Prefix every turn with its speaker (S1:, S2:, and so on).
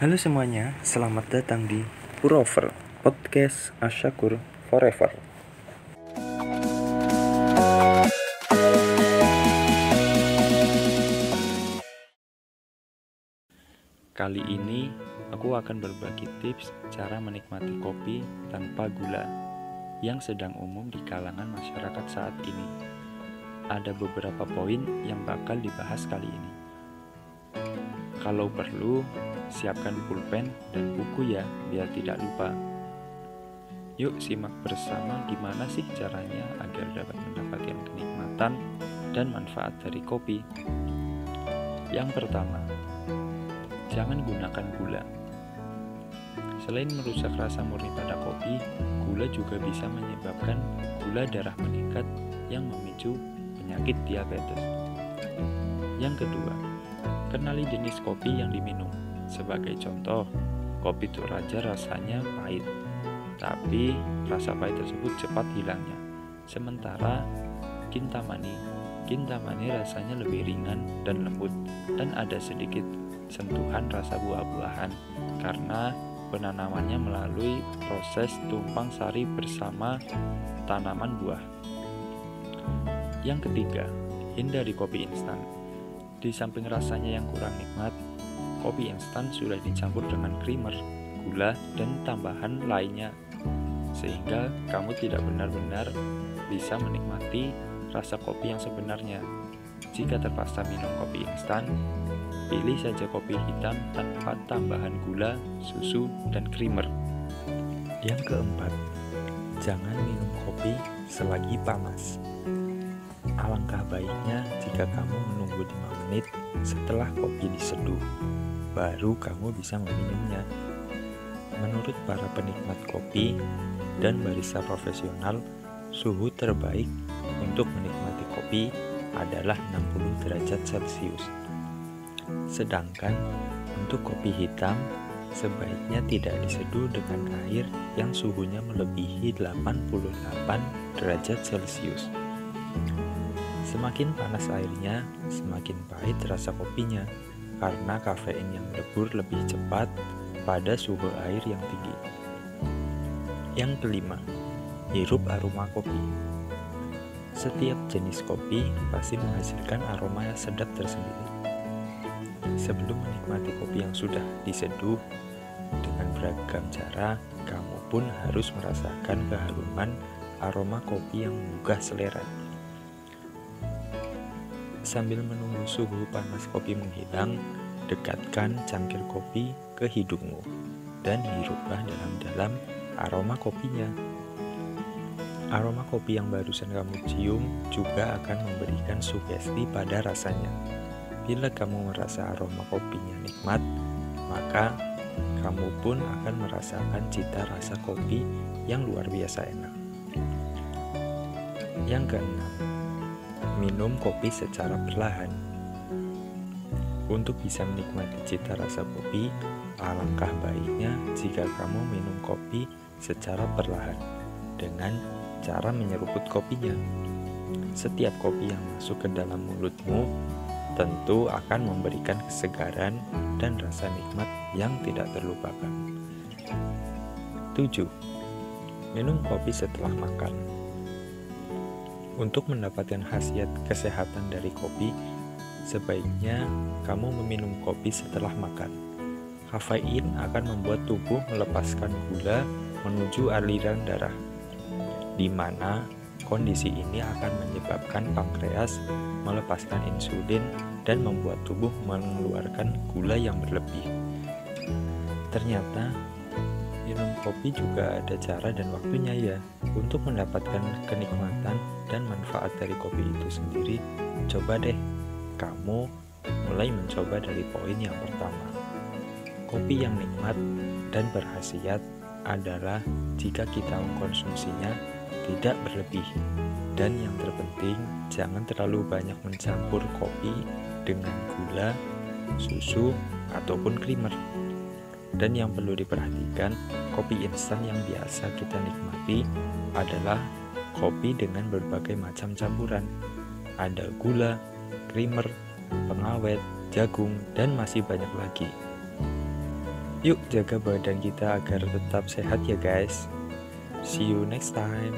S1: Halo semuanya, selamat datang di Purover Podcast Asyakur Forever. Kali ini aku akan berbagi tips cara menikmati kopi tanpa gula yang sedang umum di kalangan masyarakat saat ini. Ada beberapa poin yang bakal dibahas kali ini. Kalau perlu, siapkan pulpen dan buku ya, biar tidak lupa. Yuk simak bersama gimana sih caranya agar dapat mendapatkan kenikmatan dan manfaat dari kopi. Yang pertama, jangan gunakan gula. Selain merusak rasa murni pada kopi, gula juga bisa menyebabkan gula darah meningkat yang memicu penyakit diabetes. Yang kedua, kenali jenis kopi yang diminum. Sebagai contoh, kopi Toraja rasanya pahit, tapi rasa pahit tersebut cepat hilangnya. Sementara Kintamani, Kintamani rasanya lebih ringan dan lembut dan ada sedikit sentuhan rasa buah-buahan karena penanamannya melalui proses tumpang sari bersama tanaman buah. Yang ketiga, hindari kopi instan. Di samping rasanya yang kurang nikmat, kopi instan sudah dicampur dengan creamer, gula, dan tambahan lainnya, sehingga kamu tidak benar-benar bisa menikmati rasa kopi yang sebenarnya. Jika terpaksa minum kopi instan, pilih saja kopi hitam tanpa tambahan gula, susu, dan creamer. Yang keempat, jangan minum kopi selagi panas. Alangkah baiknya jika kamu menunggu 5 menit setelah kopi diseduh baru kamu bisa meminumnya. Menurut para penikmat kopi dan barista profesional, suhu terbaik untuk menikmati kopi adalah 60 derajat Celcius. Sedangkan untuk kopi hitam, sebaiknya tidak diseduh dengan air yang suhunya melebihi 88 derajat Celcius. Semakin panas airnya, semakin pahit rasa kopinya karena kafein yang melebur lebih cepat pada suhu air yang tinggi. Yang kelima, hirup aroma kopi. Setiap jenis kopi pasti menghasilkan aroma yang sedap tersendiri. Sebelum menikmati kopi yang sudah diseduh dengan beragam cara, kamu pun harus merasakan keharuman aroma kopi yang menggugah selera. Sambil menunggu suhu panas kopi menghilang, dekatkan cangkir kopi ke hidungmu dan hiruplah dalam-dalam aroma kopinya. Aroma kopi yang barusan kamu cium juga akan memberikan sugesti pada rasanya. Bila kamu merasa aroma kopinya nikmat, maka kamu pun akan merasakan cita rasa kopi yang luar biasa enak. Yang keenam, minum kopi secara perlahan. Untuk bisa menikmati cita rasa kopi, alangkah baiknya jika kamu minum kopi secara perlahan dengan cara menyeruput kopinya. Setiap kopi yang masuk ke dalam mulutmu tentu akan memberikan kesegaran dan rasa nikmat yang tidak terlupakan. 7. Minum kopi setelah makan. Untuk mendapatkan khasiat kesehatan dari kopi, sebaiknya kamu meminum kopi setelah makan. Kafein akan membuat tubuh melepaskan gula menuju aliran darah, di mana kondisi ini akan menyebabkan pankreas melepaskan insulin dan membuat tubuh mengeluarkan gula yang berlebih. Ternyata minum kopi juga ada cara dan waktunya ya. Untuk mendapatkan kenikmatan dan manfaat dari kopi itu sendiri, coba deh kamu mulai mencoba dari poin yang pertama. Kopi yang nikmat dan berhasiat adalah jika kita mengkonsumsinya tidak berlebih. Dan yang terpenting, jangan terlalu banyak mencampur kopi dengan gula, susu, ataupun creamer. Dan yang perlu diperhatikan, kopi instan yang biasa kita nikmati adalah kopi dengan berbagai macam campuran. Ada gula, creamer, pengawet, jagung, dan masih banyak lagi. Yuk jaga badan kita agar tetap sehat ya guys. See you next time.